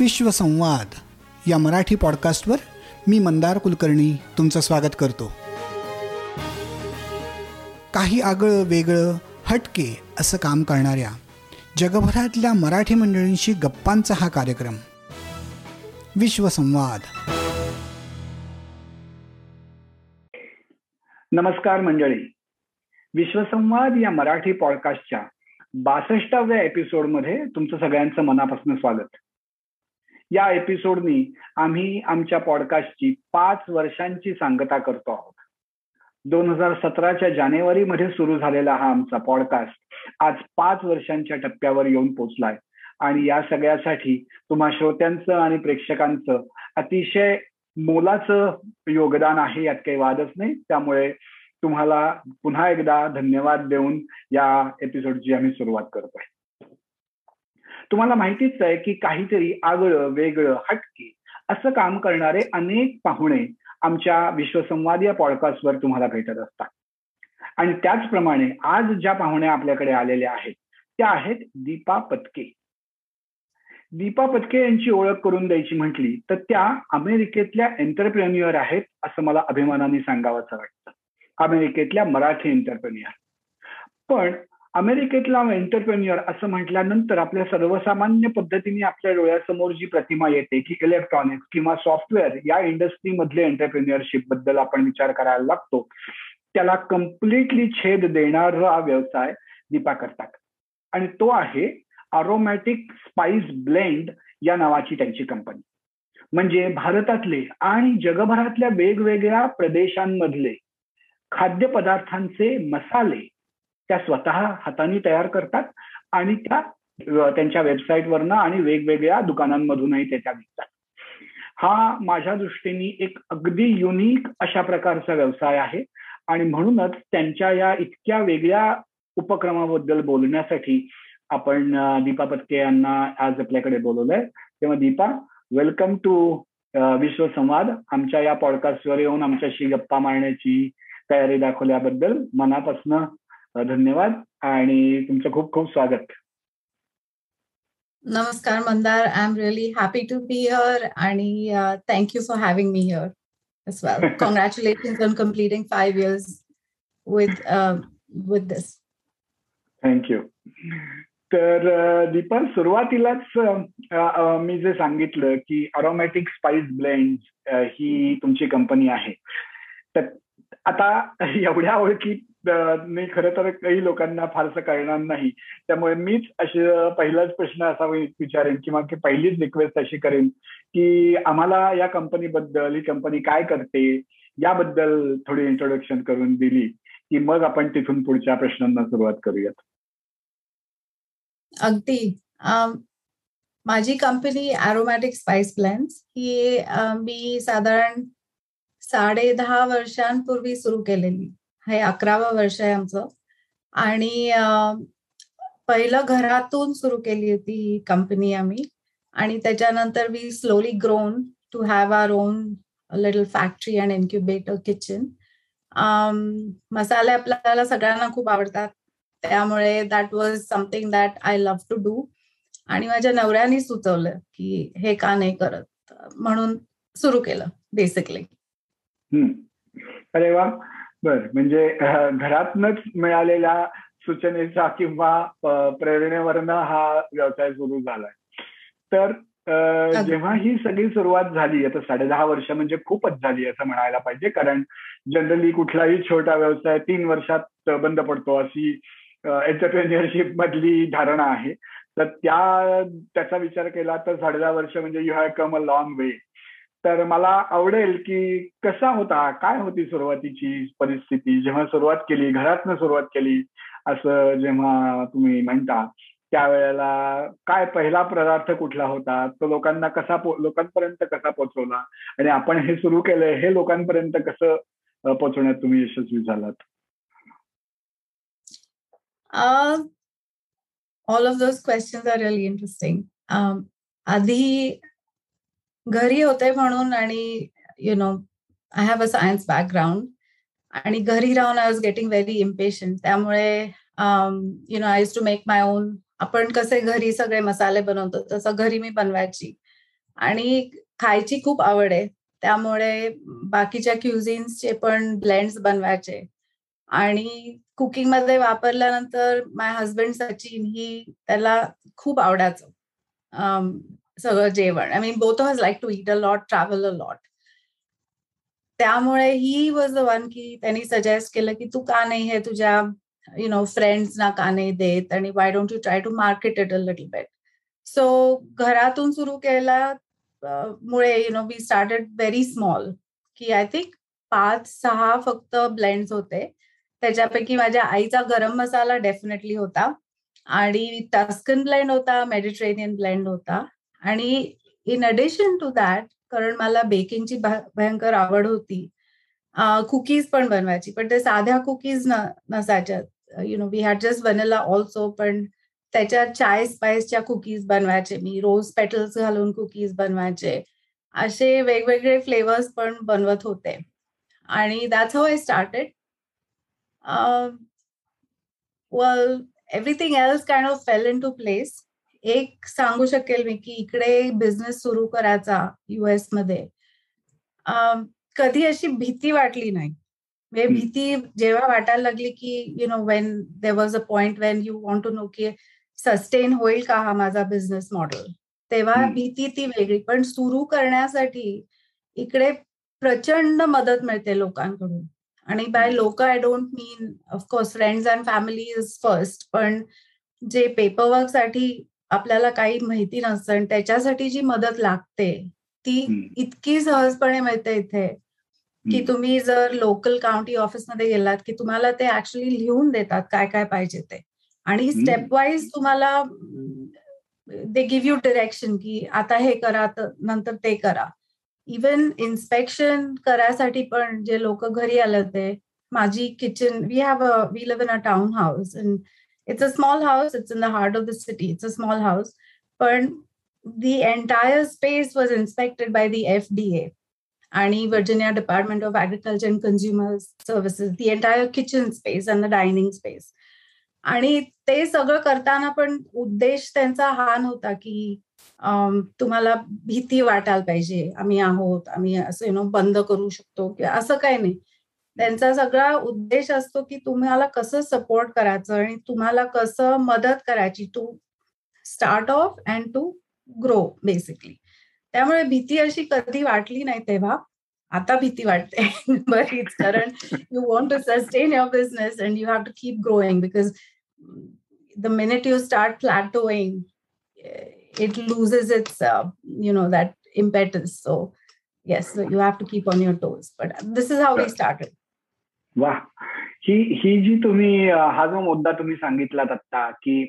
विश्वसंवाद या मराठी पॉडकास्टवर मी मंदार कुलकर्णी तुमचं स्वागत करतो. काही आगळं वेगळं हटके असं काम करणाऱ्या जगभरातल्या मराठी मंडळींशी गप्पांचा हा कार्यक्रम. विश्वसंवाद. नमस्कार मंडळी. विश्वसंवाद या मराठी पॉडकास्टच्या बासष्टाव्या एपिसोडमध्ये तुमचं सगळ्यांचं मनापासून स्वागत. या एपिसोडनी आम्ही आमच्या पॉडकास्टची पाच वर्षांची सांगता करतो आहोत. दोन हजार सतराच्या जानेवारीमध्ये सुरू झालेला हा आमचा पॉडकास्ट आज पाच वर्षांच्या टप्प्यावर येऊन पोचलाय. आणि या सगळ्यासाठी तुम्हा श्रोत्यांचं आणि प्रेक्षकांचं अतिशय मोलाचं योगदान आहे यात काही वादच नाही. त्यामुळे तुम्हाला पुन्हा एकदा धन्यवाद देऊन या एपिसोडची आम्ही सुरुवात करतोय. तुम्हाला माहितीच आहे की काहीतरी आगळं वेगळं हटके असं काम करणारे अनेक पाहुणे आमच्या विश्वसंवाद या पॉडकास्टवर तुम्हाला भेटत असतात. आणि त्याचप्रमाणे आज ज्या पाहुण्या आपल्याकडे आलेल्या आहेत त्या आहेत दीपा पत्के. दीपा पत्के यांची ओळख करून द्यायची म्हटली तर त्या अमेरिकेतल्या एंटरप्रेन्युअर आहेत असं मला अभिमानाने सांगावंसं वाटतं. अमेरिकेतल्या मराठी एंटरप्रेन्युअर पण अमेरिकेतला एंटरप्रेन्युअर असं म्हटल्यानंतर आपल्या सर्वसामान्य पद्धतीने आपल्या डोळ्यासमोर जी प्रतिमा येते की इलेक्ट्रॉनिक्स किंवा सॉफ्टवेअर या इंडस्ट्रीमधले एंटरप्रेन्युअरशिपबद्दल आपण विचार करायला लागतो त्याला कम्प्लिटली छेद देणारा व्यवसाय दीपा करतात. आणि तो आहे अरोमॅटिक स्पाइस ब्लेंड या नावाची त्यांची कंपनी म्हणजे भारतातले आणि जगभरातल्या वेगवेगळ्या प्रदेशांमधले खाद्यपदार्थांचे मसाले त्या स्वतः हाताने तयार करतात आणि त्या त्यांच्या वेबसाईटवरनं आणि वेगवेगळ्या दुकानांमधूनही त्याच्या त्या विकतात. हा माझ्या दृष्टीने एक अगदी युनिक अशा प्रकारचा व्यवसाय आहे आणि म्हणूनच त्यांच्या या इतक्या वेगळ्या उपक्रमाबद्दल बोलण्यासाठी आपण दीपा पत्के यांना आज आपल्याकडे बोलवलंय. तेव्हा दीपा वेलकम टू विश्वसंवाद आमच्या या पॉडकास्टवर येऊन आमच्याशी गप्पा मारण्याची तयारी दाखवल्याबद्दल मनापासून धन्यवाद आणि तुमचं खूप खूप स्वागत नमस्कार Mandar I am really happy to be here आणि thank you for having me here as well. Congratulations on completing five years with uh, with this. Thank you. तर दीपा सुरुवातीलाच मी जे सांगितलं की अरोमॅटिक स्पाइस ब्लेंड ही तुमची कंपनी आहे तर आता एवढ्या ओळखी मी खरं तर काही लोकांना फारसं कळणार नाही. त्यामुळे मीच असे पहिलाच प्रश्न असा विचारेन किंवा की पहिलीच रिक्वेस्ट अशी करेन की आम्हाला या कंपनीबद्दल ही कंपनी काय करते याबद्दल थोडी इंट्रोडक्शन करून दिली की मग आपण तिथून पुढच्या प्रश्नांना सुरुवात करूयात. अगदी. माझी कंपनी अरोमॅटिक स्पाइस प्लॅन्स ही मी साधारण साडे दहा वर्षांपूर्वी सुरू केलेली. हे अकरावं वर्ष आहे आमचं. आणि पहिलं घरातून सुरू केली होती ही कंपनी आम्ही. आणि त्याच्यानंतर we slowly grown to have our own little factory and incubator kitchen मसाले आपल्याला सगळ्यांना खूप आवडतात. त्यामुळे that was something that I love to do आणि माझ्या नवऱ्याने सुचवलं की हे का नाही करत. म्हणून सुरू केलं बेसिकली अरे वा. बर म्हणजे घरातनच मिळालेल्या सूचनेचा किंवा प्रेरणेवरनं हा व्यवसाय सुरू झालाय. तर जेव्हा ही सगळी सुरुवात झाली आता साडे दहा वर्ष म्हणजे खूपच झाली असं म्हणायला पाहिजे कारण जनरली कुठलाही छोटा व्यवसाय तीन वर्षात बंद पडतो अशी एंटरप्रेन्युअरशिप मधली धारणा आहे. तर त्या त्याचा विचार केला तर साडे दहा वर्ष म्हणजे you have come a long way. तर मला आवडेल की कसा होता काय होती सुरुवातीची परिस्थिती? जेव्हा सुरुवात केली घरातनं सुरुवात केली असं जेव्हा तुम्ही म्हणता त्यावेळेला काय पहिला पदार्थ कुठला होता? तो लोकांना कसा लोकांपर्यंत कसा पोहोचवला आणि आपण हे सुरू केलंय हे लोकांपर्यंत कसं पोहोचवण्यात तुम्ही यशस्वी झालात? All of those question are really interesting आधी घरी होते म्हणून आणि you know I have a science background आणि घरी राहून I was getting very impatient त्यामुळे you know I to make my own आपण कसे घरी सगळे मसाले बनवतो तसं घरी मी बनवायची. आणि खायची खूप आवड आहे. त्यामुळे बाकीच्या क्युझिन्सचे पण ब्लेंड्स बनवायचे. आणि कुकिंगमध्ये वापरल्यानंतर माय हजबंड सचिन ही त्याला खूप आवडायचं. Um, सगळं जेवण. I mean both us like to eat a lot travel a lot त्यामुळे ही वॉज द वन की त्यांनी सजेस्ट केलं की तू का नाही हे तुझ्या यु नो फ्रेंड्सना का नाही देत आणि why don't you try to market it a little bit so घरातून सुरू केला मुळे you know we started very small की आय थिंक पाच सहा फक्त ब्लेंड्स होते. त्याच्यापैकी माझ्या आईचा गरम मसाला डेफिनेटली होता. आणि टस्कन ब्लेंड होता मेडिटेरेनियन ब्लेंड होता. आणि इन अडिशन टू दॅट कारण मला बेकिंगची भयंकर आवड होती. कुकीज पण बनवायची पण ते साध्या कुकीज नसायच्या you know we had just vanilla also पण त्याच्या चाय स्पाइसच्या कुकीज बनवायचे मी. रोज पेटल्स घालून कुकीज बनवायचे. असे वेगवेगळे फ्लेवर्स पण बनवत होते. आणि that's how I started well everything else kind of fell into place एक सांगू शकेल मी की इकडे बिझनेस सुरू करायचा युएसमध्ये कधी अशी भीती वाटली नाही. म्हणजे भीती जेव्हा वाटायला लागली की you know when there was a point when you want to know की सस्टेन होईल का हा माझा बिझनेस मॉडेल तेव्हा भीती ती वेगळी. पण सुरू करण्यासाठी इकडे प्रचंड मदत मिळते लोकांकडून. आणि बाय लोक I don't mean of course friends and family is first पण जे पेपरवर्कसाठी आपल्याला काही माहिती नसतं आणि त्याच्यासाठी जी मदत लागते ती इतकी सहजपणे मिळते इथे की तुम्ही जर लोकल काउंटी ऑफिसमध्ये गेलात की तुम्हाला ते ऍक्च्युली लिहून देतात काय काय पाहिजे ते. आणि स्टेप वाईज तुम्हाला दे गिव्ह यू डिरेक्शन की आता हे करा नंतर ते करा. इवन इन्स्पेक्शन करायसाठी पण जे लोक घरी आले होते माझी kitchen we have a we live in a town house it's a small house it's in the heart of the city it's a small house but the entire space was inspected by the fda and virginia department of agriculture and consumer services the entire kitchen space and the dining space आणि ते सगळं करताना पण उद्देश त्यांचा हा नव्हता की तुम्हाला भीती वाटायला पाहिजे आम्ही आहोत आम्ही असं यु नो बंद करू शकतो किंवा असं काही नाही त्यांचा सगळा उद्देश असतो की तुम्हाला कसं सपोर्ट करायचं आणि तुम्हाला कसं मदत करायची to start off and to grow basically त्यामुळे भीती अशी कधी वाटली नाही तेव्हा. आता भीती वाटते. बरीच. कारण you want to sustain your business and you have to keep growing because the minute you start loses its uh, you know that impetus. So yes so you have to keep on your toes. But this is how we started. वा. ही ही जी तुम्ही हा जो मुद्दा तुम्ही सांगितलात आता की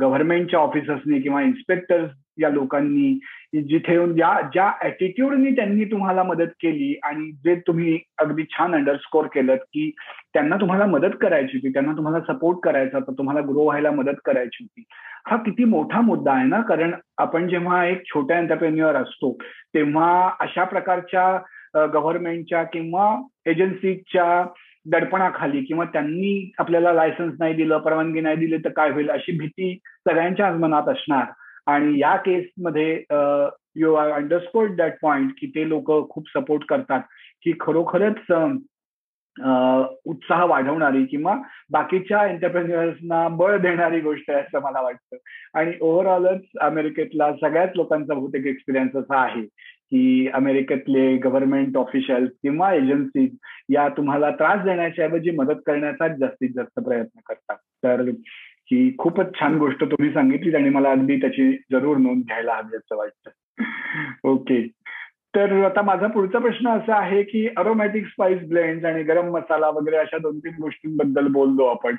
गव्हर्नमेंटच्या ऑफिसर्सनी किंवा इन्स्पेक्टर्स या लोकांनी जिथे येऊन ज्या ज्या ऍटिट्यूडनी त्यांनी तुम्हाला मदत केली आणि जे तुम्ही अगदी छान अंडरस्कोर केलं की त्यांना तुम्हाला मदत करायची होती त्यांना तुम्हाला सपोर्ट करायचा होता तुम्हाला ग्रो व्हायला मदत करायची होती. हा किती मोठा मुद्दा आहे ना? कारण आपण जेव्हा एक छोट्या एंटरप्रेन्युअर असतो तेव्हा अशा प्रकारच्या गव्हर्नमेंटच्या किंवा एजन्सीच्या दडपणाखाली किंवा त्यांनी आपल्याला लायसन्स नाही दिलं परवानगी नाही दिली तर काय होईल अशी भीती सगळ्यांच्याच मनात असणार. आणि या केसमध्ये you are underscore that point की ते लोक खूप सपोर्ट करतात की खरोखरच उत्साह वाढवणारी किंवा बाकीच्या एंटरप्रेन्युअर्सना बळ देणारी गोष्ट आहे असं मला वाटतं. आणि ओव्हरऑलच अमेरिकेतला सगळ्याच लोकांचा बहुतेक एक्सपिरियन्स असा आहे की अमेरिकेतले गव्हर्नमेंट ऑफिशियल्स किंवा एजन्सीज या तुम्हाला त्रास देण्याच्या ऐवजी मदत करण्याचाच जास्तीत जास्त प्रयत्न करतात. तर ही खूपच छान गोष्ट तुम्ही सांगितली आणि मला अगदी त्याची जरूर नोंद घ्यायला हवी असं वाटतं. ओके तर आता माझा पुढचा प्रश्न असा आहे की अरोमॅटिक स्पाइस ब्लेंड आणि गरम मसाला वगैरे अशा दोन तीन गोष्टींबद्दल बोललो आपण.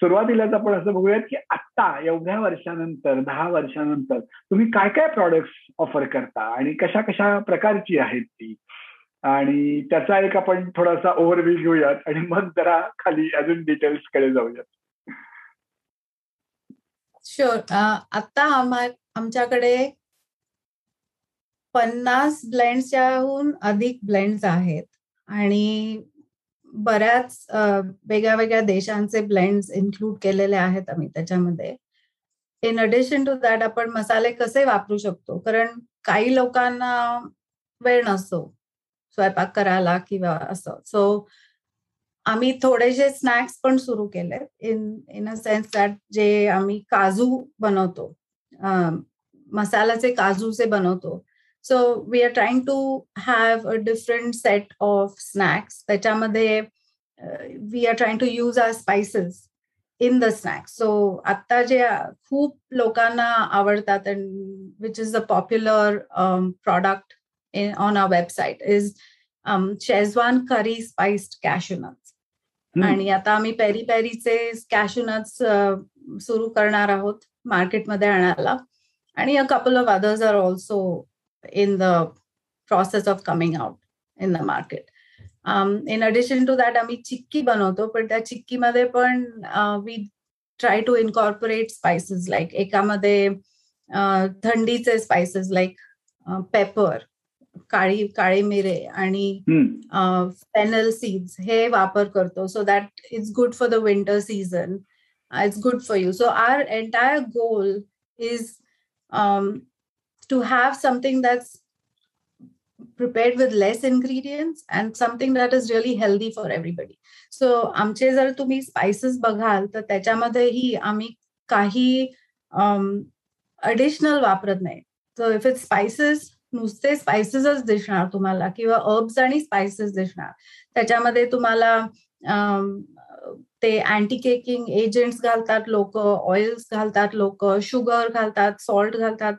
सुरुवातीलाच आपण असं बघूयात की आत्ता एवढ्या वर्षानंतर दहा वर्षानंतर तुम्ही काय काय प्रॉडक्ट्स ऑफर करता आणि कशा कशा प्रकारची आहेत ती? आणि त्याचा एक आपण थोडासा ओव्हरव्ह्यू घेऊयात आणि मग जरा खाली अजून डिटेल्सकडे जाऊयात. शुअर आता आमच्याकडे पन्नास ब्लेंड्सच्याहून अधिक ब्लेंड्स आहेत. आणि बऱ्याच वेगळ्या वेगळ्या देशांचे ब्लेंड्स इन्क्लूड केलेले आहेत आम्ही त्याच्यामध्ये. इन अडिशन टू दॅट आपण मसाले कसे वापरू शकतो? कारण काही लोकांना वेळ नसतो स्वयंपाक करायला किंवा असं. सो आम्ही थोडेसे स्नॅक्स पण सुरू केले in in a sense that जे आम्ही काजू बनवतो मसाल्याचे काजूचे बनवतो so we are trying to have a different set of snacks त्याच्यामध्ये we are trying to use our spices in the snacks so आता जे खूप लोकांना आवडतात which is a popular product on a website is Schezwan curry spiced cashew nuts आणि आता आम्ही peri पेरीचे कॅशुनट्स सुरू करणार आहोत मार्केटमध्ये आणायला. आणि a couple of others are also in the process of coming out in the market in addition to that आम्ही चिक्की बनवतो पण त्या चिक्कीमध्ये पण we try to incorporate spices like एकामध्ये थंडीचे स्पायसेस लाईक पेपर काळी काळी मिरे आणि फेनल सीड्स हे वापर करतो so that it's good for the winter season it's good for you so our entire goal is to have something that's prepared with less ingredients and something that is really healthy for everybody. So आमचे जर तुम्ही spices बघाल तर त्याच्यामध्येही आम्ही काही additional वापरत नाही. सो इफ इट स्पायसेस नुसते स्पायसेसच दिसणार तुम्हाला किंवा अब्स आणि स्पायसेस दिसणार. त्याच्यामध्ये तुम्हाला ते अँटी केकिंग एजंट्स घालतात लोक ऑइल्स घालतात लोक शुगर घालतात सॉल्ट घालतात.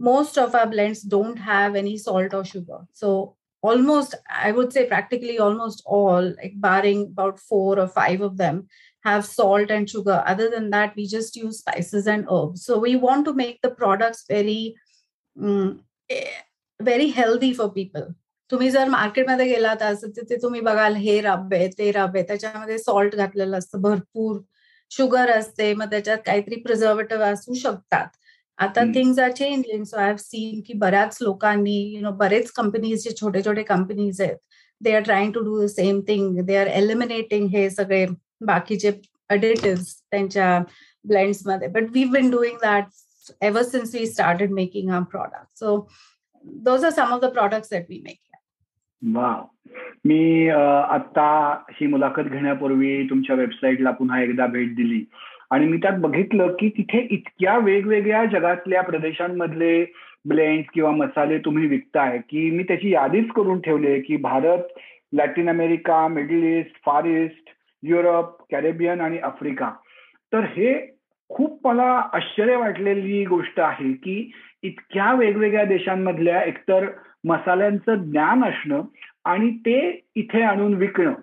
most of our blends don't have any salt or sugar. So almost, I would say practically almost all, like barring about four or five of them, have salt and sugar. Other than that, we just use spices and herbs. So we want to make the products very, um, very healthy for people. तुम्ही जर मार्केटमध्ये गेलात असं तिथे तुम्ही बघाल हे रब आहे ते रब आहे त्याच्यामध्ये सॉल्ट घातलेलं असतं भरपूर शुगर असते मग त्याच्यात काहीतरी प्रिझर्वेटिव्ह असू शकतात आता things are changing so I have seen की बऱ्याच लोकांनी यु नो बरेच कंपनीज जे छोटे छोटे कंपनीज आहेत they are trying to do the same thing they are eliminating हे सगळे बाकीचे अडिटिव्ह त्यांच्या ब्लेंड्समध्ये. But we been doing that ever since we started making our product so those are some of the products that we make वा मी आता ही मुलाखत घेण्यापूर्वी तुमच्या वेबसाईटला पुन्हा एकदा भेट दिली. आणि मी त्यात बघितलं की तिथे इतक्या वेगवेगळ्या जगातल्या प्रदेशांमधले ब्लेंड किंवा मसाले तुम्ही विकताय की मी त्याची यादीच करून ठेवली की Bharat Latin America Middle East Far East Europe Caribbean आणि आफ्रिका. तर हे खूप मला आश्चर्य वाटलेली गोष्ट आहे की इतक्या वेगवेगळ्या देशांमधल्या एकतर मसाल्यांचं ज्ञान असणं आणि ते इथे आणून विकणं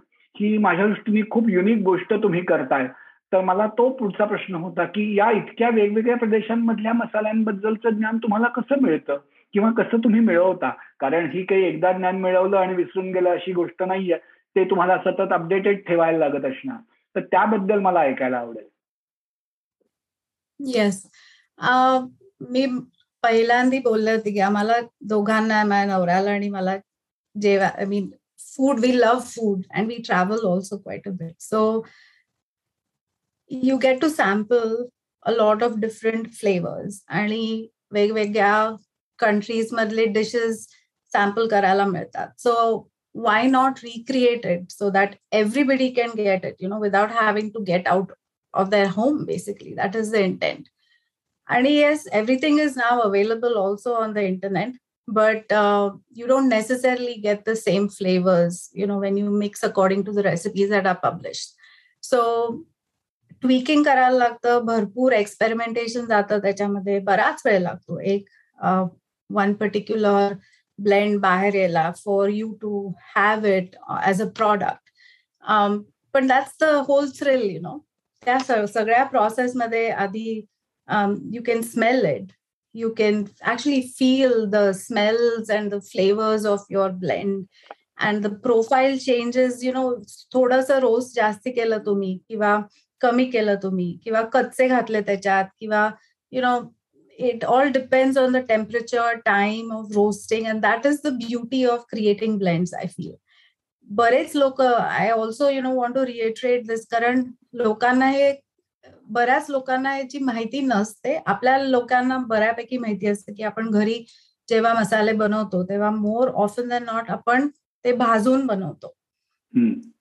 ही माझ्या दृष्टीने खूप युनिक गोष्ट तुम्ही करताय. तर मला तो पुढचा प्रश्न होता की या इतक्या वेगवेगळ्या प्रदेशांमधल्या मसाल्यांबद्दलचं ज्ञान तुम्हाला कसं मिळतं? किंवा कसं तुम्ही मिळवता? कारण ही काही एकदा ज्ञान मिळवलं आणि विसरून गेलं अशी गोष्ट नाहीये. ते तुम्हाला सतत अपडेटेड ठेवायला लागत असणार. तर त्याबद्दल मला ऐकायला आवडेल. येस मी पहिल्यांदा बोलले होते की आम्हाला दोघांना माझ्या नवऱ्याला आणि मला जेव्हा I mean food we love food and we travel also quite a bit so you get to sample a lot of different flavors आणि वेगवेगळ्या कंट्रीज मधले डिशेस सॅम्पल करायला मिळतात so why not recreate it so that everybody can get it you know without having to get out of their home basically that is the intent and yes everything is now available also on the internet but uh, you don't necessarily get the same flavors you know when you mix according to the recipes that are published so tweaking करायला लागतं भरपूर experimentation जातं त्याच्यामध्ये बराच वेळ लागतो. एक one particular blend बाहेर यायला for you to have it as a product पण that's the whole thrill you know त्या सगळ्या प्रोसेसमध्ये आधी you can smell it you can actually feel the smells and the flavors of your blend. And the profile changes you know थोडंसं roast जास्ती केलं तुम्ही किंवा कमी केलं तुम्ही? किंवा कच्चे घातले त्याच्यात? किंवा you know it all depends on the temperature time of roasting and that is the beauty of creating blends I feel बरेच लोक I also you know want to recreate this कारण लोकांना हे बऱ्याच लोकांना याची माहिती नसते. आपल्या लोकांना बऱ्यापैकी माहिती असते की आपण घरी जेव्हा मसाले बनवतो तेव्हा मोर ऑफन दॅन नॉट आपण ते भाजून बनवतो.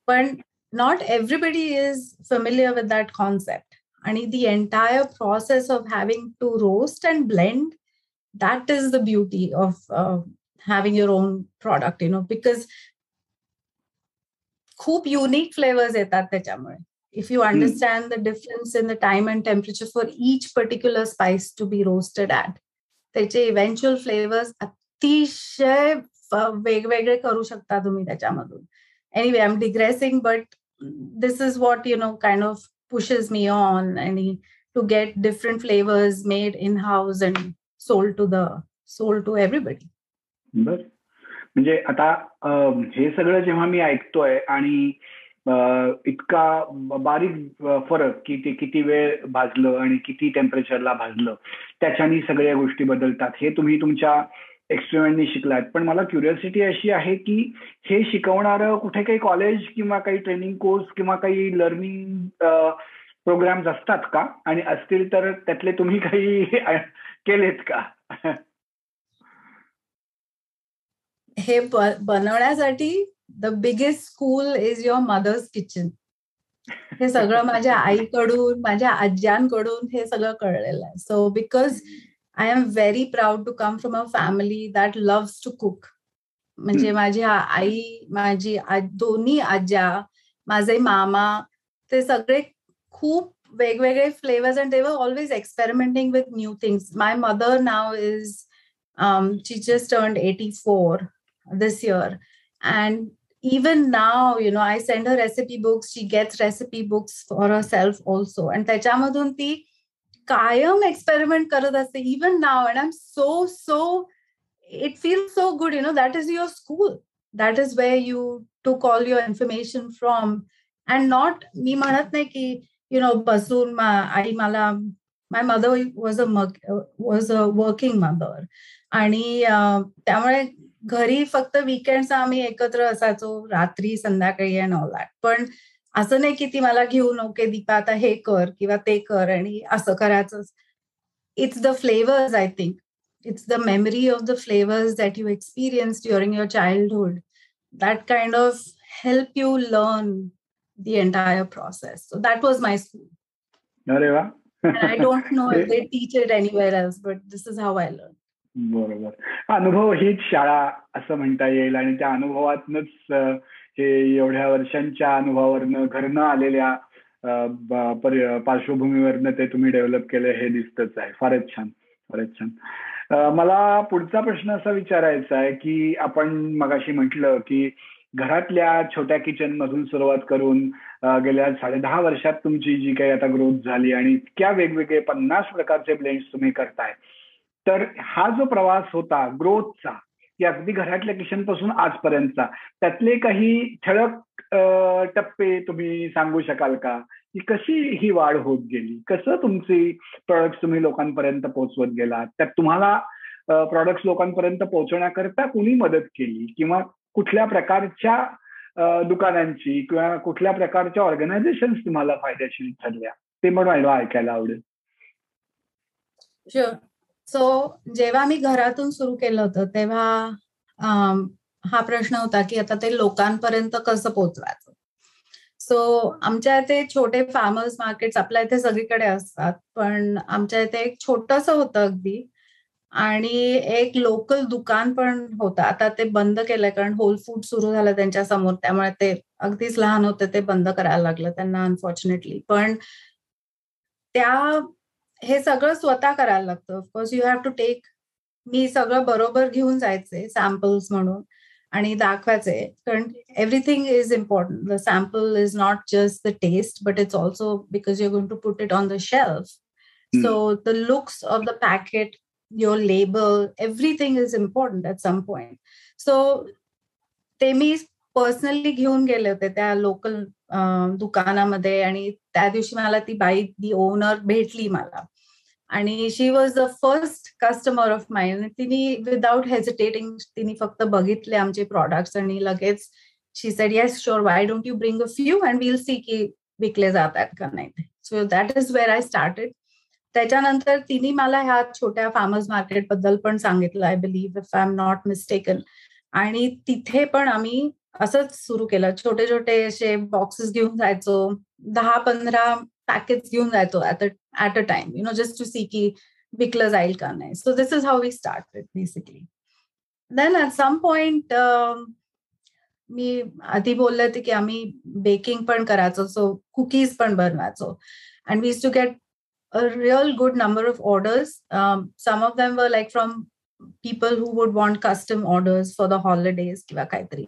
पण not everybody is familiar with that concept आणि the entire process of having to roast and blend that is the beauty of having your own product you know because खूप unique flavours येतात त्याच्यामुळे if you understand the difference in the time and temperature for each particular spice to be roasted at त्याचे eventual flavours अतिशय वेगवेगळे करू शकता तुम्ही त्याच्यामधून anyway I am digressing but this is what you know kind of pushes me on and to get different flavors made in house and sold to the sold to everybody. बर. म्हणजे आता हे सगळं जेव्हा मी ऐकतोय आणि इतका बारीक फरक की ते किती वेळ भाजलं आणि किती टेम्परेचरला भाजलं त्याच्यानी सगळ्या गोष्टी बदलतात हे तुम्ही तुमच्या एक्सपेरिमेंटनी शिकलात पण मला क्युरियोसिटी अशी आहे की हे शिकवणारं कुठे काही कॉलेज किंवा काही ट्रेनिंग कोर्स किंवा काही लर्निंग प्रोग्राम्स असतात का? आणि असतील तर त्यातले तुम्ही काही केलेत का? हे बनवण्यासाठी the biggest school is your mother's kitchen हे सगळं माझ्या आईकडून माझ्या आज्यांकडून हे सगळं कळलेलं आहे. So because I am very proud to come from a family that loves to cook म्हणजे माझी आई माझी दोन्ही आज्या माझे मामा ते सगळे खूप वेगवेगळे flavours and they were always experimenting with new things my mother now is she just turn eighty four this year and even now you know i send her recipe books. She gets recipe books for herself also. And त्याच्यामधून ती कायम experiment करत असते. Even now and I am so so it feel so good you know that is your school that is way you to call your information from and not मी म्हणत नाही की you know बसून आई मला my mother was a was a working mother आणि त्यामुळे घरी फक्त विकेंड आम्ही एकत्र असायचो रात्री संध्याकाळी अँड ऑल दॅट पण असं नाही की ती मला घेऊन ओके दीपा आता हे कर किंवा ते कर आणि असं करायचं. It's the flavours I think it's the memory of the flavours that you experience during your childhood that kind of help you learn the entire process so that was my school अरे वा. I don't know they teach it anywhere else but this is how I learn बरोबर. अनुभव हीच शाळा असं म्हणता येईल आणि त्या अनुभवातनच हे एवढ्या वर्षांच्या अनुभवावरनं घरनं आलेल्या पार्श्वभूमीवरनं ते तुम्ही डेव्हलप केलं हे दिसतच आहे. फारच छान फारच छान. मला पुढचा प्रश्न असा विचारायचा आहे की आपण मगाशी म्हटलं की घरातल्या छोट्या किचन मधून सुरुवात करून गेल्या साडे दहा वर्षात तुमची जी काही आता ग्रोथ झाली आणि इतक्या वेगवेगळे पन्नास प्रकारचे ब्लेंड्स तुम्ही करताय तर हा जो प्रवास होता ग्रोथचा की अगदी घरातल्या किशनपासून आजपर्यंतचा. त्यातले काही ठळक टप्पे तुम्ही सांगू शकाल का? की कशी ही वाढ होत गेली? कसं तुमची प्रॉडक्ट तुम्ही लोकांपर्यंत पोहोचवत गेला त्यात तुम्हाला प्रॉडक्ट लोकांपर्यंत पोहोचवण्याकरता कुणी मदत केली? किंवा कुठल्या प्रकारच्या दुकानांची किंवा कुठल्या प्रकारच्या ऑर्गनायझेशन तुम्हाला फायदेशीर ठरल्या? ते म्हणून ऐकायला आवडेल. सो जेव्हा मी घरातून सुरू केलं होतं तेव्हा हा प्रश्न होता की आता ते लोकांपर्यंत कसं पोहोचवायचं सो आमच्या इथे छोटे फार्मर्स मार्केट आपल्या इथे सगळीकडे असतात पण आमच्या इथे एक छोटस होतं अगदी. आणि एक लोकल दुकान पण होतं. आता ते बंद केलंय कारण होल फूड सुरू झालं त्यांच्यासमोर. त्यामुळे ते अगदीच लहान होते ते बंद करायला लागलं त्यांना अनफॉर्च्युनेटली पण त्या हे सगळं स्वतः करायला लागतं. Of course you have to take मी सगळं बरोबर घेऊन जायचे सॅम्पल्स म्हणून आणि दाखवायचे. कारण everything is important the sample is not just the taste but it's also because you going to put it on the shelf so the looks of the packet your label everything is important at some point so ते मी personally घेऊन गेले होते त्या local दुकानामध्ये आणि त्या दिवशी मला ती बाई दी ओनर भेटली मला. आणि she was the first customer of mine तिने विदाउट हेजिटेटिंग तिने फक्त बघितले आमचे प्रॉडक्ट्स आणि लगेच she said yes sure why don't you bring a few and will see की विकले जातात का नाही so that is where I started त्याच्यानंतर तिने मला ह्या छोट्या फार्मर्स मार्केटबद्दल पण सांगितलं I believe if I am not mistaken आणि तिथे पण आम्ही असंच सुरू केलं. छोटे छोटे असे बॉक्सेस घेऊन जायचो. दहा पंधरा पॅकेट घेऊन जायचो at at a time you know just to see की विकलं जाईल का नाही. So this is how we start basically then at some point मी आधी बोलले होते की आम्ही बेकिंग पण करायचो सो कुकीज पण बनवायचो. And we to get a real good number of orders some of them were like from people who would want custom orders for the holidays किंवा काहीतरी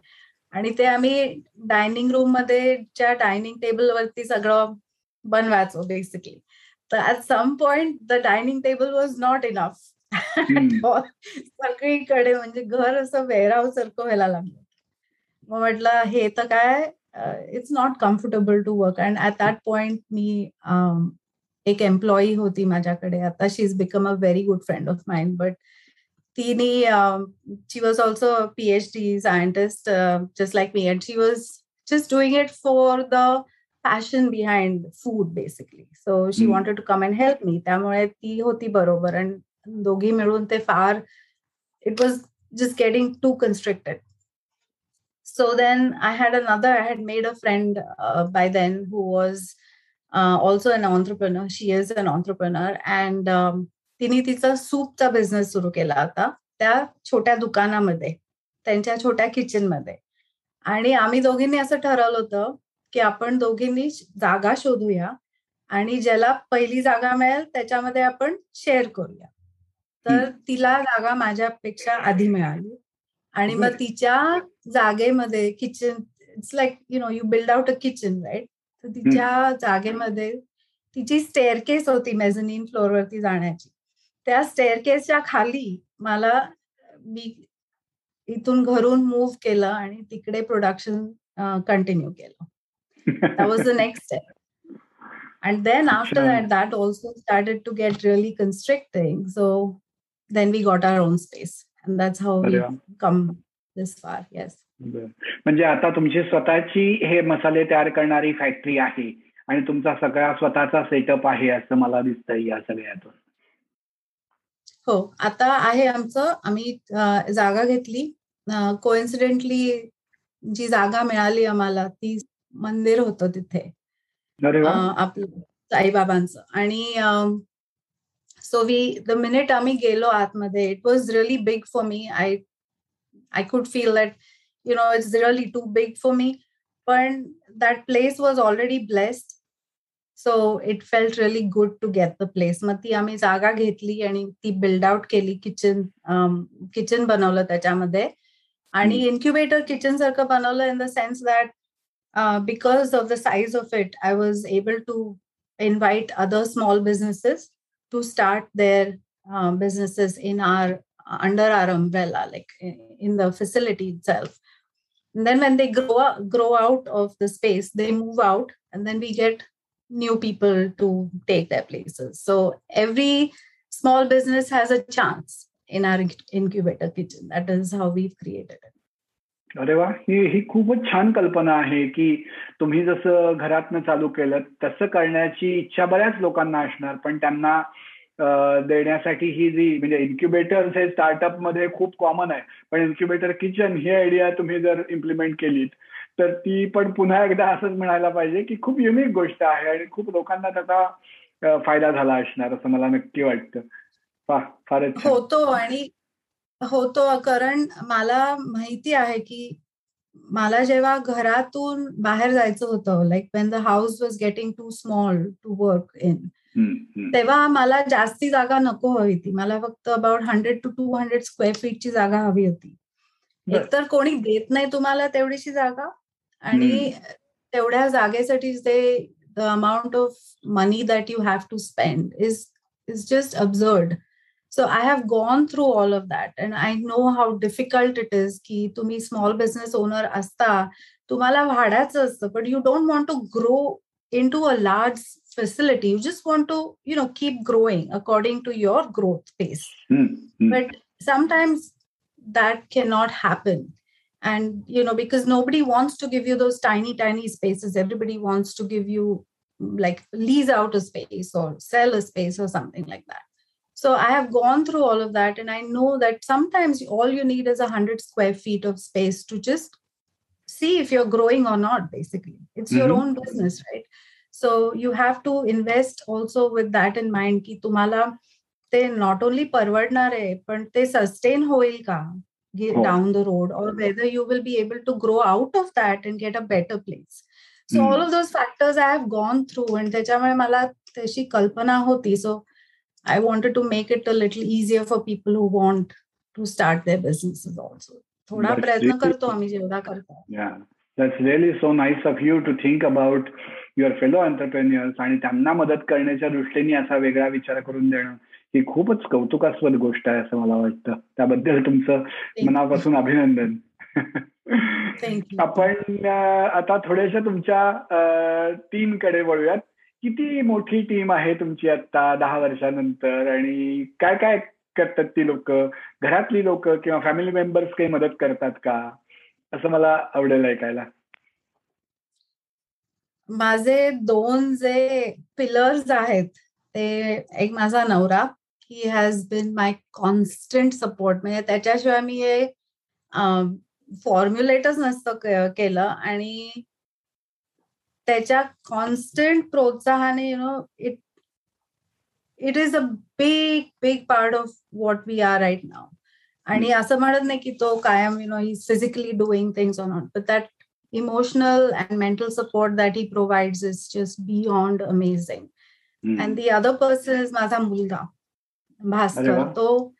आणि ते आम्ही डायनिंग रूममध्ये ज्या डायनिंग टेबलवरती सगळं बनवायचो बेसिकली तर at some point the dining table was not enough सगळीकडे म्हणजे घर असं वेराव सारखं व्हायला लागलं. मग म्हटलं हे तर काय it's not comfortable to work and at that point मी एक एम्प्लॉई होती माझ्याकडे. आता she is become a very good friend of mine but तिने she was also P H D scientist just like me and she was just doing it for the passion behind food basically so she wanted to come and help me त्यामुळे ती होती बरोबर आणि दोघी मिळून ते फार it was just getting too constricted so then i had another i had made a friend uh, by then who was uh, also an entrepreneur she is an entrepreneur and um, तिने तिचा सूपचा business सुरू केला होता. त्या छोट्या दुकानामध्ये त्यांच्या छोट्या किचनमध्ये आणि आम्ही दोघींनी असं ठरवलं होतं की आपण दोघींनी जागा शोधूया आणि ज्याला पहिली जागा मिळेल त्याच्यामध्ये आपण शेअर करूया. तर तिला जागा माझ्यापेक्षा आधी मिळाली. आणि मग तिच्या जागेमध्ये kitchen it's like you know you build out a kitchen right तर तिच्या जागेमध्ये तिची स्टेअरकेस होती मेझनिन फ्लोअरवरती जाण्याची. त्या स्टेअरकेसच्या खाली मला मी इथून घरून मूव्ह केलं आणि तिकडे प्रोडक्शन कंटिन्यू केलं. Was the next step and then after that that also started to get really constricting so then we got our own space and that's how we come this far yes. म्हणजे आता तुमची स्वतःची हे मसाले तयार करणारी factory आहे आणि तुमचा सगळा स्वतःचा सेटअप आहे असं मला दिसतंय या सगळ्यातून. हो आता आहे आमचं. आम्ही जागा घेतली. कोइन्सिडेंटली जी जागा मिळाली आम्हाला ती मंदिर होतं तिथे. आपलं साईबाबांचं. आणि सो वी द मिनिट आम्ही गेलो आतमध्ये it was really big for me I I could feel that you know it's really too big for me पण that place was already blessed so it felt really good to get the place मग ती आम्ही जागा घेतली आणि ती build out केली kitchen kitchen बनवलं त्याच्यामध्ये आणि इन्क्युबेटर किचन सारखं बनवलं in the sense that because of the size of it I was able to invite other small businesses to start their uh, businesses in our under our umbrella like in the facility itself and then when they grow up, grow out of the space they move out and then we get new people to take their places. So every small business has a chance in our incubator kitchen. That is how we've created it. अरे वा ही ही खूपच छान कल्पना आहे की तुम्ही जसं घरातनं चालू केलं तसं करण्याची इच्छा बऱ्याच लोकांना असणार पण त्यांना देण्यासाठी ही जी म्हणजे इन्क्युबेटर हे स्टार्टअपमध्ये खूप कॉमन आहे. पण इन्क्युबेटर किचन ही आयडिया तुम्ही जर इम्प्लिमेंट केलीत तर ती पण पुन्हा एकदा असंच म्हणायला पाहिजे की खूप युनिक गोष्ट आहे आणि खूप लोकांना त्याचा फायदा झाला असणार असं मला नक्की वाटतं. फारच होतो आणि होतो कारण मला माहिती आहे की मला जेव्हा घरातून बाहेर जायचं होतं like when the house was getting too small to work in तेव्हा मला जास्ती जागा नको हवी होती. मला फक्त about hundred to two hundred square फीटची जागा हवी होती. एकतर कोणी देत नाही तुम्हाला तेवढीशी जागा आणि तेवढ्या जागेसाठी ते the amount of money that you have to spend is is just absurd so i have gone through all of that and i know how difficult it is की तुम्ही स्मॉल बिझनेस ओनर असता तुम्हाला भाड्याचं असतं but you don't want to grow into a large facility you just want to you know keep growing according to your growth pace mm-hmm. but sometimes that cannot happen and you know because nobody wants to give you those tiny tiny spaces everybody wants to give you like lease out a space or sell a space or something like that so i have gone through all of that and i know that sometimes all you need is a 100 square feet of space to just see if you're growing or not basically it's mm-hmm. your own business right so you have to invest also with that in mind ki tumhala ते not only परवडणार आहे पण ते sustain होईल का down the road और whether you will be able to grow out of that and get a better place so all of those factors I have gone through आणि त्याच्यामुळे मला तशी कल्पना होती so I wanted to make it a little easier for people who want to start their businesses also थोडा प्रयत्न करतो आम्ही जेवढा करतो That's really so nice of you to think about your fellow entrepreneurs आणि त्यांना मदत करण्याच्या दृष्टीने असा वेगळा विचार करून देणं ही खूपच कौतुकास्पद गोष्ट आहे असं मला वाटतं. त्याबद्दल तुमचं मनापासून अभिनंदन. आपण आता थोड्याशा तुमच्या टीमकडे वळूयात. किती मोठी टीम आहे तुमची आता दहा वर्षानंतर? आणि काय काय करतात ती लोक? घरातली लोक किंवा फॅमिली मेंबर्स काही मदत करतात का? असं मला आवडेल ऐकायला. माझे दोन जे पिलर्स आहेत ते एक माझा नवरा he has been my constant support म्हणजे त्याच्याशिवाय मी हे फॉर्म्युलेटच नसतं केलं. आणि त्याच्या constant प्रोत्साहाने you know it it is a big big part of what we are right now आणि असं म्हणत नाही की तो कायम you know he physically doing things or not but that emotional and mental support that he provides is just beyond amazing and the other person is माझा मुलगा. भास्कर तो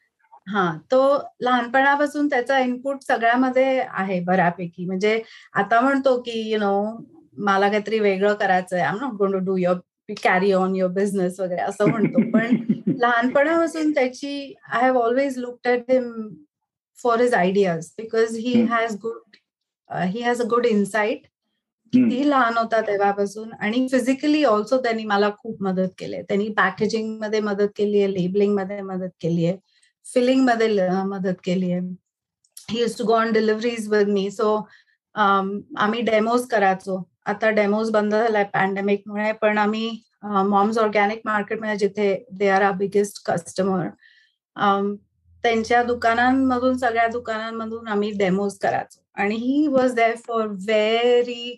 हा तो लहानपणापासून त्याचा इनपुट सगळ्यामध्ये आहे बऱ्यापैकी. म्हणजे आता म्हणतो की यु नो मला काहीतरी वेगळं करायचंय. I not gonna do your carry on your business वगैरे असं म्हणतो. पण लहानपणापासून त्याची I have always look at him for his ideas because he. Has good he has a good insight किती लहान होता तेव्हापासून आणि फिजिकली ऑल्सो त्यांनी मला खूप मदत केली त्यांनी पॅकेजिंगमध्ये मदत केली आहे लेबलिंगमध्ये मदत केली आहे फिलिंगमध्ये मदत केली आहे. He to go on deliveries with me so आम्ही डेमोज करायचो. आता डेमोज बंद झालाय पॅन्डेमिकमुळे पण आम्ही मॉम्स ऑर्गॅनिक मार्केटमध्ये जिथे they are are biggest customer त्यांच्या दुकानांमधून सगळ्या दुकानांमधून आम्ही डेमोज करायचो. आणि he was there for very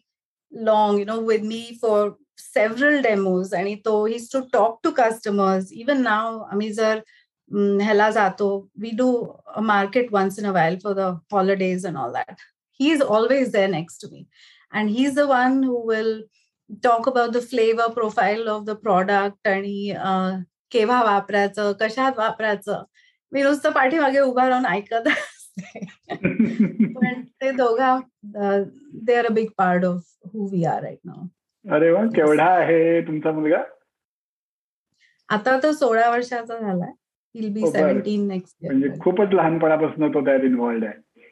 long, you know, with me for several demos. And so he used to talk to customers. Even now, Amizar Hela Zato, we do a market once in a while for the holidays and all that. He's always there next to me. And he's the one who will talk about the flavor profile of the product आणि केव्हा वापरायचं कशात वापरायचं मी नुसतं पाठीमागे उभा राहून ऐकत पण ते दोघा they are a big part of who we are right नाव अरे वा केवढा आहे तुमचा मुलगा आता तो सोळा वर्षाचा झालाय विल बी सेव्हन्टीन नेक्स्ट म्हणजे खूपच लहानपणापासून तो त्यात इन्व्हॉल्ड आहे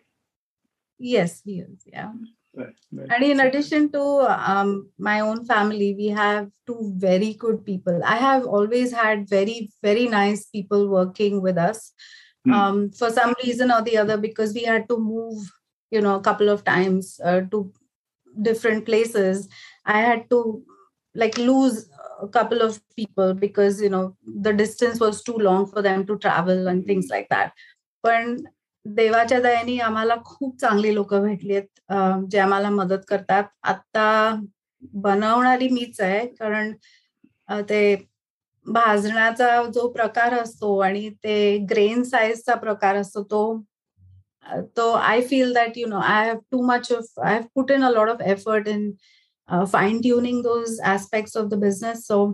येस येस या And in addition to um, my own family, we have two very good people. I have always had very, very nice people working with us. Hmm. Um, for some reason or the other, because we had to move, you know, a couple of times uh, to different places i had to like lose a couple of people because you know the distance was too long for them to travel and things like that पण देवाच्या दयाने आम्हाला खूप चांगली लोक भेटली आहेत जे आम्हाला मदत करतात आता बनवणारी मीच आहे कारण ते भाजण्याचा जो प्रकार असतो आणि ते ग्रेन साईजचा प्रकार असतो तो तो I feel that you know I have too much of I have put in a lot of effort in fine tuning those aspect of the business so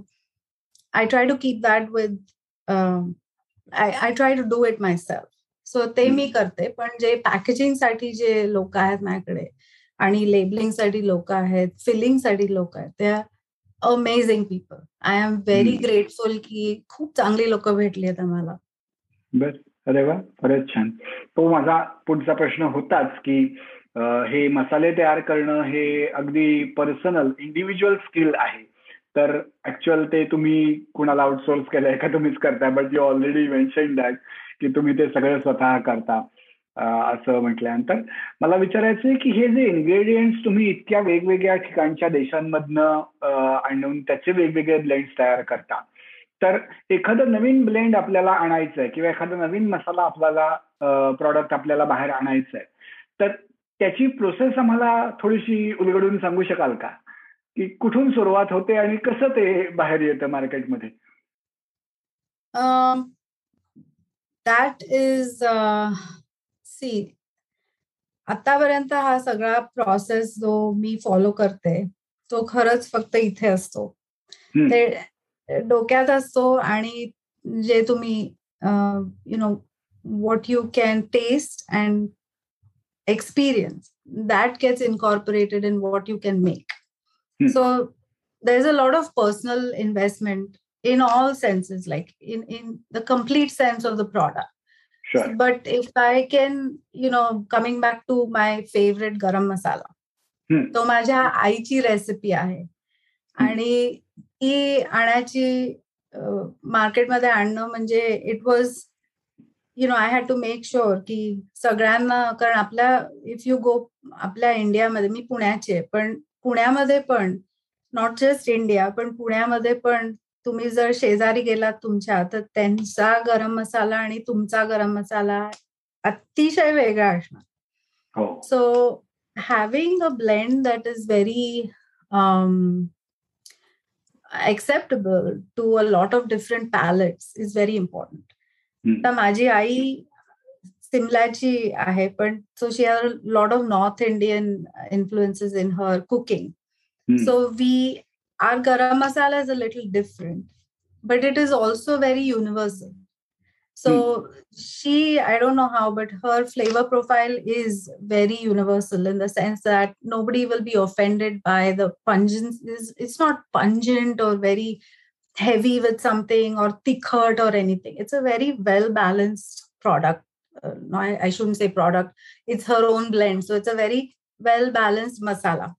I try to keep that with I try to do it myself so ते hmm. मी करते पण जे पॅकेजिंगसाठी जे लोक आहेत माझ्याकडे आणि लेबलिंगसाठी लोक आहेत फिलिंगसाठी लोक आहेत त्या amazing people I am very grateful की खूप चांगली लोक भेटली आहेत आम्हाला. अरे वा खरंच छान. तो माझा पुढचा प्रश्न होताच की हे मसाले तयार करणं हे अगदी पर्सनल इंडिव्हिज्युअल स्किल आहे. तर ऍक्च्युअल ते तुम्ही कुणाला आउटसोर्स केलंय का तुम्हीच करताय but you already mention that की तुम्ही ते सगळं स्वतः करता. असं म्हटल्यानंतर मला विचारायचं आहे की हे जे इन्ग्रेडियंट्स तुम्ही इतक्या वेगवेगळ्या ठिकाणच्या देशांमधनं आणून त्याचे वेगवेगळे ब्लेंड्स तयार करता तर एखादं नवीन ब्लेंड आपल्याला आणायचं आहे किंवा एखादा नवीन मसाला आपल्याला प्रॉडक्ट आपल्याला बाहेर आणायचं आहे तर त्याची प्रोसेस आम्हाला थोडीशी उलगडून सांगू शकाल का? की कुठून सुरुवात होते आणि कसं ते बाहेर येतं मार्केटमध्ये? दॅट इज सी आतापर्यंत हा सगळा प्रोसेस जो मी फॉलो करते तो खरंच फक्त इथे असतो ते डोक्यात असतो आणि जे तुम्ही you know what you can taste and experience that gets incorporated in what you can make hmm. so there's a lot of personal investment in all senses like in in the complete sense of the product Sure. But if I can, you know, coming back to my favorite garam masala, तो माझ्या आईची recipe आहे. आणि ती आणायची मार्केटमध्ये आणणं म्हणजे it was you know I had to make sure की सगळ्यांना कारण आपल्या इफ यू गो आपल्या इंडियामध्ये मी पुण्याचे पण पुण्यामध्ये पण नॉट जस्ट इंडिया पण पुण्यामध्ये पण तुम्ही जर शेजारी गेलात तुमच्या तर त्यांचा गरम मसाला आणि तुमचा गरम मसाला अतिशय वेगळा असणार. So having a blend that is very acceptable to a lot of different palettes is very important. तर माझी आई सिमलाची आहे पण so she have lot of north Indian influences in her cooking so we our garam masala is a little different but it is also very universal. So hmm. she i don't know how but her flavor profile is very universal in the sense that nobody will be offended by the pungent it's not pungent or very heavy with something or thick hurt or anything. It's a very well balanced product. Uh, no I, I shouldn't say product. It's her own blend so it's a very well balanced masala.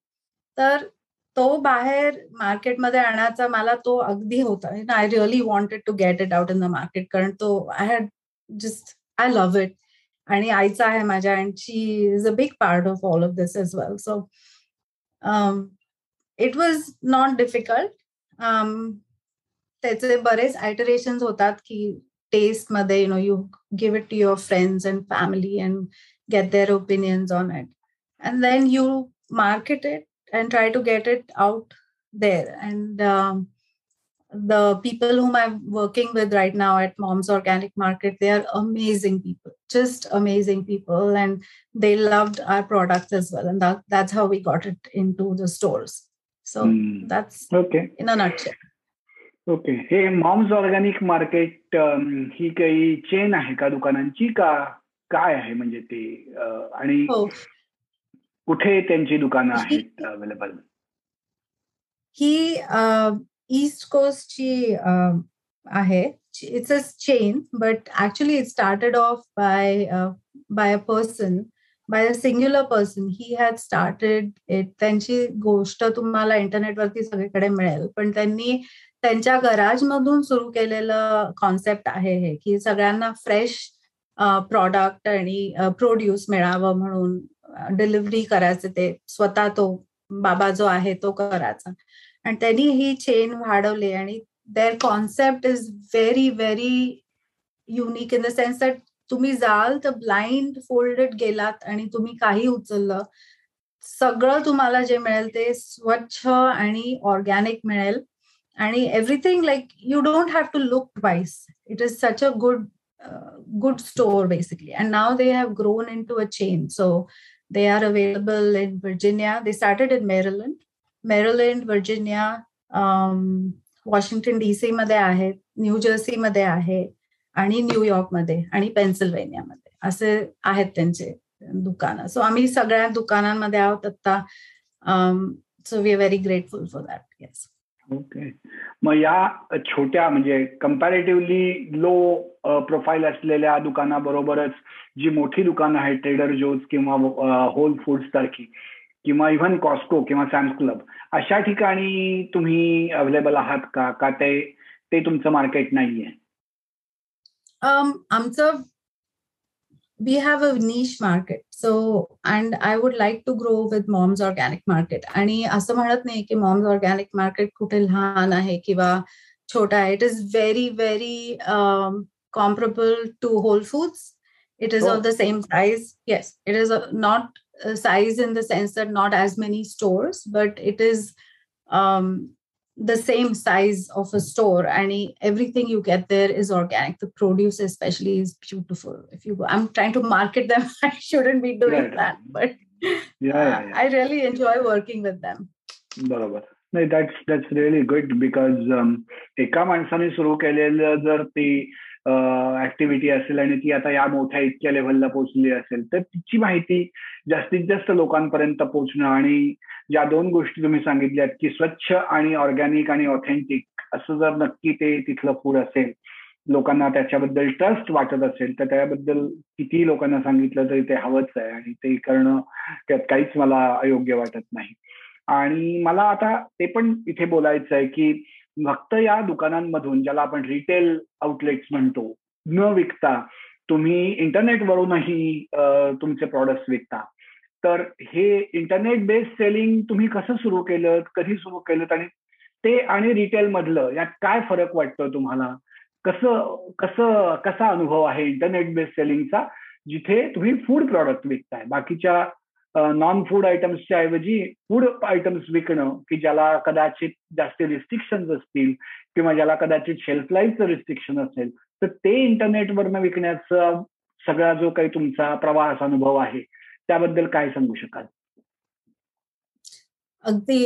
तर तो बाहेर मार्केटमध्ये आणायचा मला तो अगदी होता. I really wanted to get it out in the market कारण तो I had just I love it आणि आईचा आहे माझ्या and she is a big part of all of this as well so it was not difficult त्याचे बरेच iteration होतात की टेस्टमध्ये you know you give it to your friends and family and get their opinions on it and then you market it and try to get it out there and um, the people whom i'm working with right now at mom's organic market they are amazing people just amazing people and they loved our products as well and that, that's how we got it into the stores so mm. that's okay in a nutshell okay हे Mom's organic market ही काही chain आहे का दुकानांची का काय आहे म्हणजे ते आणि कुठे त्यांची दुकानं आहेत अवेलेबल ही ईस्ट कोस्टची आहे. It's a chain but actually it started off by by a person by a singular person he has started it त्यांची गोष्ट तुम्हाला इंटरनेटवरती सगळीकडे मिळेल. पण त्यांनी त्यांच्या गराज मधून सुरू केलेलं कॉन्सेप्ट आहे हे की सगळ्यांना फ्रेश प्रॉडक्ट आणि प्रोड्यूस मिळावं म्हणून. डिलिव्हरी करायचे ते स्वतः तो बाबा जो आहे तो करायचा. आणि त्यांनी ही चेन वाढवली आणि their concept is very very unique in the sense that तुम्ही जाल तर ब्लाइंड फोल्डेड गेलात आणि तुम्ही काही उचललं सगळं तुम्हाला जे मिळेल ते स्वच्छ आणि ऑर्गॅनिक मिळेल. आणि everything like you don't have to look wise it is such a good good store basically and now they have grown in to a chain so They are available in Virginia. They started in Maryland, Maryland, Virginia, um, Washington D C मध्ये आहेत new Jersey मध्ये आहे आणि न्यूयॉर्कमध्ये आणि पेन्सिल्वेनियामध्ये असे आहेत त्यांचे दुकानं. सो आम्ही सगळ्या दुकानांमध्ये आहोत आता so we are very grateful for that yes okay मग या छोट्या म्हणजे कम्पॅरेटिव्हली लो प्रोफाईल असलेल्या दुकानाबरोबरच जी मोठी दुकानं आहेत ट्रेडर जोज किंवा होल फूड्स सारखी किंवा इव्हन कॉस्को किंवा सॅम्स क्लब अशा ठिकाणी तुम्ही अवेलेबल आहात का? का ते ते तुमचं मार्केट नाहीये? आमचं we have a niche market so and i would like to grow with mom's organic market आणि असं म्हणत नाही की mom's organic market कुठे लहान आहे किंवा छोटा आहे it is very very um, comparable to whole foods it is oh. of the same size yes it is a, not a size in the sense that not as many stores but it is um, the same size of a store and everything you get there is organic the produce especially is beautiful if you go i'm trying to market them i shouldn't be doing right. that but yeah, yeah, yeah, i really enjoy working with them बरोबर नाही that's that's really good because एका माणसाने सुरू केलेलं जर ती activity असेल आणि ती आता या मोठ्या इतक्या लेव्हलला पोहोचली असेल तर तिची माहिती जास्तीत जास्त लोकांपर्यंत पोहोचणं आणि ज्या दोन गोष्टी तुम्ही सांगितल्यात की स्वच्छ आणि ऑर्गॅनिक आणि ऑथेंटिक असं जर नक्की ते तिथलं फूड असेल लोकांना त्याच्याबद्दल ट्रस्ट वाटत असेल तर त्याबद्दल किती लोकांना सांगितलं तरी ते हवंच आहे आणि ते करणं त्यात काहीच मला अयोग्य वाटत नाही. आणि मला आता ते पण इथे बोलायचं आहे की फक्त या दुकानांमधून ज्याला आपण रिटेल आउटलेट्स म्हणतो न विकता तुम्ही इंटरनेटवरूनही तुमचे प्रॉडक्ट्स विकता. तर हे इंटरनेट बेस्ड सेलिंग तुम्ही कसं सुरू केलं कधी सुरू केलं आणि ते आणि रिटेल मधलं यात काय फरक वाटतो तुम्हाला? कसं कसं कसा अनुभव आहे इंटरनेट बेस्ड सेलिंगचा जिथे तुम्ही फूड प्रॉडक्ट विकताय? बाकीच्या नॉन फूड आयटम्सच्या ऐवजी फूड आयटम्स विकणं की ज्याला कदाचित जास्त रिस्ट्रिक्शन असतील किंवा ज्याला कदाचित शेल्फ लाईफचं रिस्ट्रिक्शन असेल तर ते इंटरनेटवरनं विकण्याचा सगळा जो काही तुमचा प्रवास अनुभव आहे त्याबद्दल काय सांगू शकाल? अगदी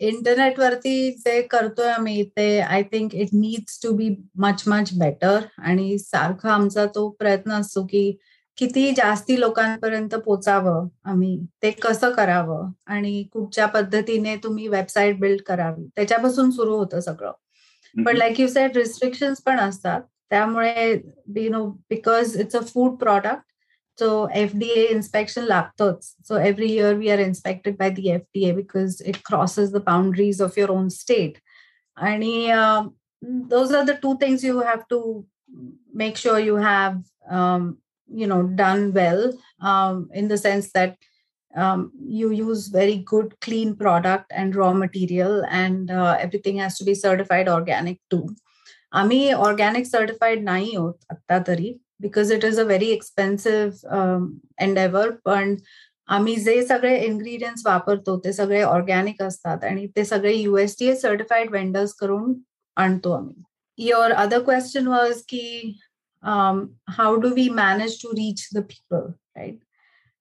इंटरनेटवरती जे करतोय आम्ही ते I think it needs to be much much better आणि सारखा आमचा तो प्रयत्न असतो की किती जास्ती लोकांपर्यंत पोचावं आम्ही ते कसं करावं आणि कुठच्या पद्धतीने तुम्ही वेबसाईट बिल्ड करावी त्याच्यापासून सुरू होतं सगळं. पण लाईक यू सेट रिस्ट्रिक्शन्स पण असतात. त्यामुळे you know because it's a food product so F D A inspection लागतंच. So every year we are inspected by the F D A because it crosses the boundaries of your own state आणि those are the two things you have to make sure you have you know done well um, in the sense that um, you use very good clean product and raw material and uh, everything has to be certified organic too आम्ही organic certified नाही होत आत्ता तरी because it is a very expensive endeavour पण आम्ही जे सगळे ingredients वापरतो ते सगळे ऑर्गॅनिक असतात आणि ते सगळे युएसडीए सर्टिफाईड वेंडर्स करून आणतो आम्ही युअर अदर क्वेश्चन वॉज की um, how do we manage to reach the people right?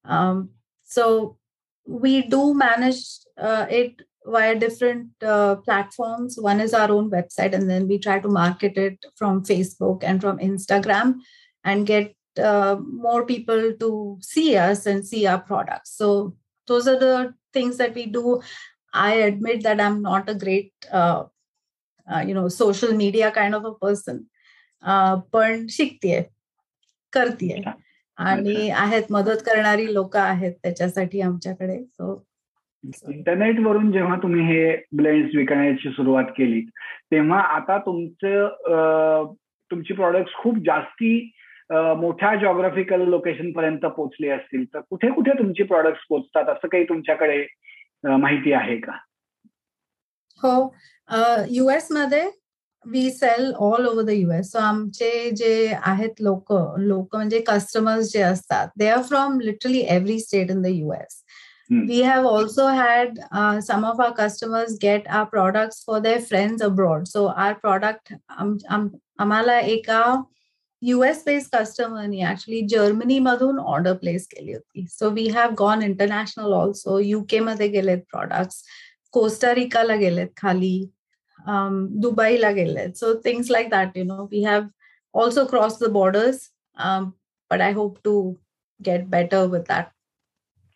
Um, so we do manage uh, it via different uh, platforms. One is our own website and then we try to market it from facebook and from instagram and get uh, more people to see us and see our products. So those are the things that we do. I admit that i'm not a great uh, uh, you know social media kind of a person पण शिकतीये करतीये. आणि आहेत मदत करणारी लोक आहेत त्याच्यासाठी आमच्याकडे. सो इंटरनेट वरून जेव्हा तुम्ही हे ब्लेंड्स विकण्याची सुरुवात केली तेव्हा आता तुमचं तुमची प्रॉडक्ट खूप जास्ती मोठ्या जॉग्राफिकल लोकेशन पर्यंत पोहोचले असतील तर कुठे कुठे तुमची प्रॉडक्ट पोहोचतात असं काही तुमच्याकडे माहिती आहे का? हो. युएसमध्ये we sell all over the US so आमचे जे आहेत लोक लोक म्हणजे कस्टमर्स जे असतात they are from literally every state in the US we have also had uh, some of our customers get our products for their friends abroad. So our product um, um, आम्हाला एका US based कस्टमरनी actually Germany मधून order place केली होती. So we have gone international also UK मध्ये गेलेत products कोस्टारिकाला गेलेत खाली. Um, Dubai la lagele. So things like that, you know, we have also crossed the borders, um, but I hope to get better with that.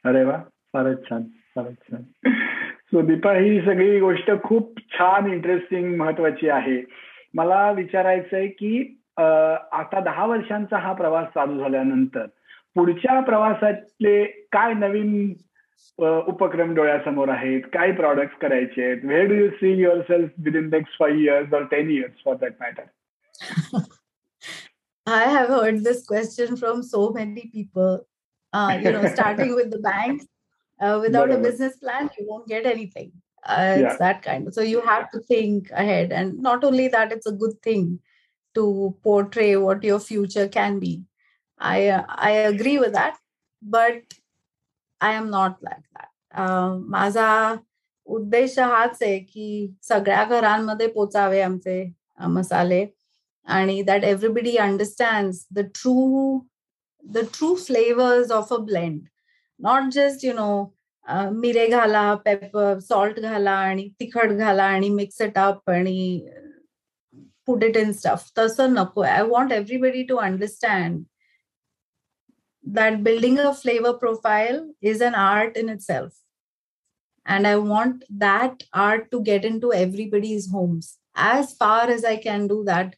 अरे वा फारच छान फारच छान सो दीपा ही सगळी गोष्ट खूप छान इंटरेस्टिंग महत्वाची आहे मला विचारायचं आहे की आता दहा वर्षांचा हा प्रवास चालू झाल्यानंतर पुढच्या प्रवासातले काय नवीन उपक्रम डोळ्यासमोर आहेत काय प्रॉडक्ट करायचे आहेत where do you see yourself within next five years or ten years for that matter I have heard this question from so many people. Uh, you know, starting with the banks, uh, without a business plan, you won't get anything. Uh, it's yeah. that kind of. So you have to think ahead, and not only that, it's a good thing to portray what your future can be. I uh, I agree with that, but I am not like that. Uh, माझा उद्देश हाच आहे की सगळ्या घरांमध्ये पोचावे आमचे मसाले आणि that everybody understand the true the true flavours of a blend not just you know मिरे घाला पेपर सॉल्ट घाला आणि तिखट घाला आणि मिक्स इट अप आणि पुट इट इन स्टफ तसं नको. I want everybody to understand that building a flavor profile is an art in itself. And i want that art to get into everybody's homes. As far as i can do that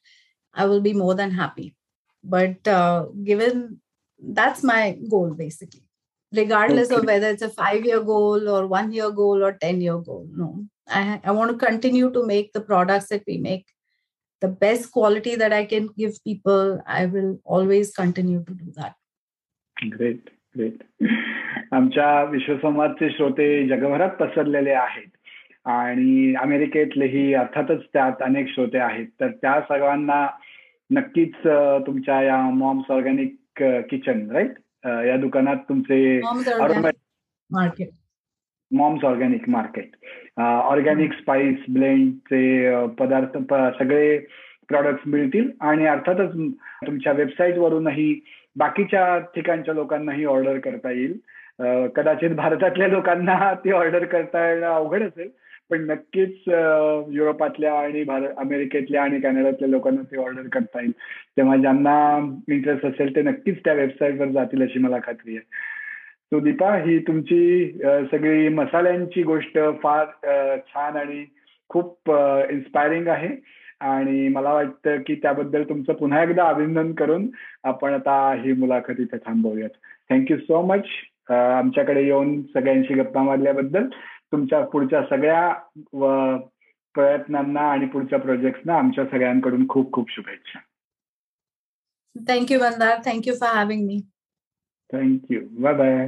i will be more than happy. But uh, given that's my goal basically. Regardless okay. of whether it's a five year goal or one year goal or 10 year goal no. I, I want to continue to make the products that we make. The best quality that i can give people i will always continue to do that great great. आमच्या विश्वसंवादचे श्रोते जगभरात पसरलेले आहेत. आणि अमेरिकेतलेही अर्थातच त्यात अनेक श्रोते आहेत. तर त्या सर्वांना नक्कीच तुमच्या या मॉम्स ऑर्गॅनिक किचन राईट? या दुकानात तुमचे Mom's organic market. Organic spice ब्लेंडचे पदार्थ सगळे प्रॉडक्ट्स मिळतील. आणि अर्थातच तुमच्या वेबसाईट वरूनही बाकीच्या ठिकाणच्या लोकांनाही ऑर्डर करता येईल. कदाचित भारतातल्या लोकांना ती ऑर्डर करता येणं अवघड असेल पण नक्कीच युरोपातल्या आणि भारत अमेरिकेतल्या आणि कॅनडातल्या लोकांना ती ऑर्डर करता येईल. तेव्हा ज्यांना इंटरेस्ट असेल ते नक्कीच त्या वेबसाईटवर जातील अशी मला खात्री आहे. तो दीपा ही तुमची सगळी मसाल्यांची गोष्ट फार छान आणि खूप इन्स्पायरिंग आहे. आणि मला वाटतं की त्याबद्दल तुमचं पुन्हा एकदा अभिनंदन करून आपण आता ही मुलाखत इथे थांबवूयात. थँक्यू सो मच आमच्याकडे येऊन सगळ्यांशी गप्पा मारल्याबद्दल तुमच्या पुढच्या सगळ्या प्रयत्नांना आणि पुढच्या प्रोजेक्टना आमच्या सगळ्यांकडून खूप खूप शुभेच्छा. Thank you Mandar thank you for having me thank you bye bye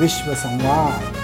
Vishwasamvad.